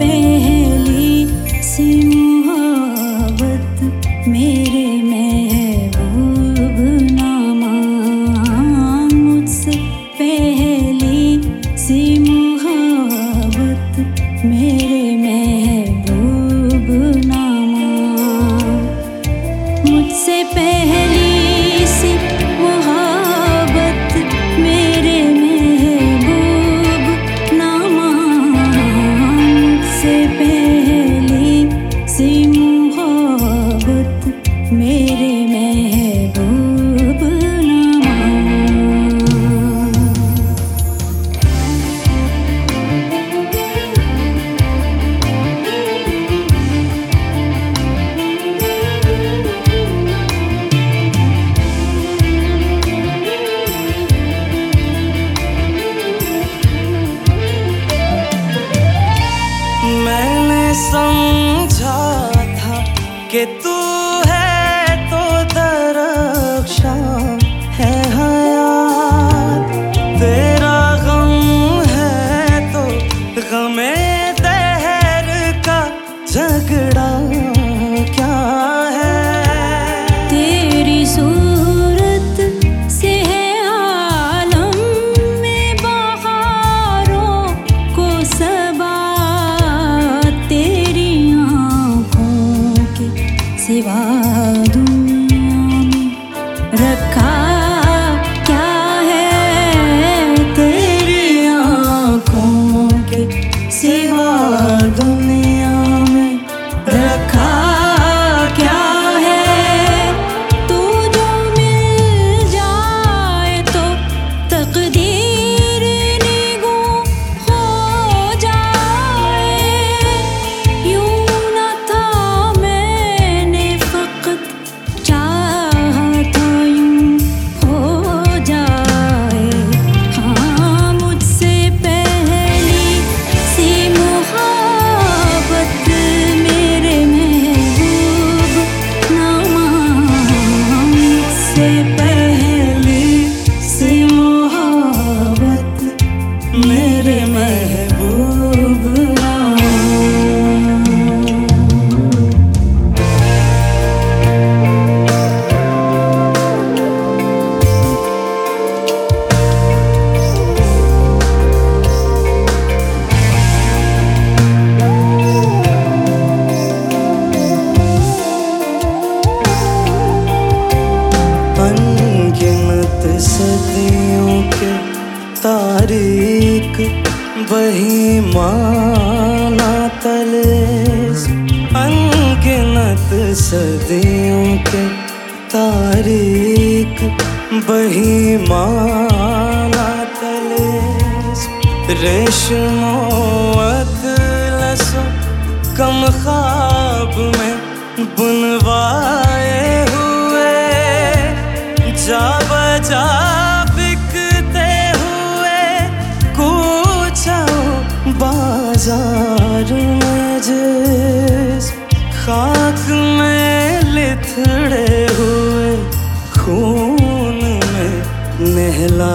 पहली सी मोहब्बत मेरे महबूब नामा मुझसे पहली सी मोहब्बत मेरे me. 等。एक बही माना तले अनगिनत सदियों के तारीख बही माना तले रेशमो लसो कम खाब में बुनवा प्यार खाक में लिथड़े हुए खून में नहला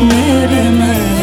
मेरे में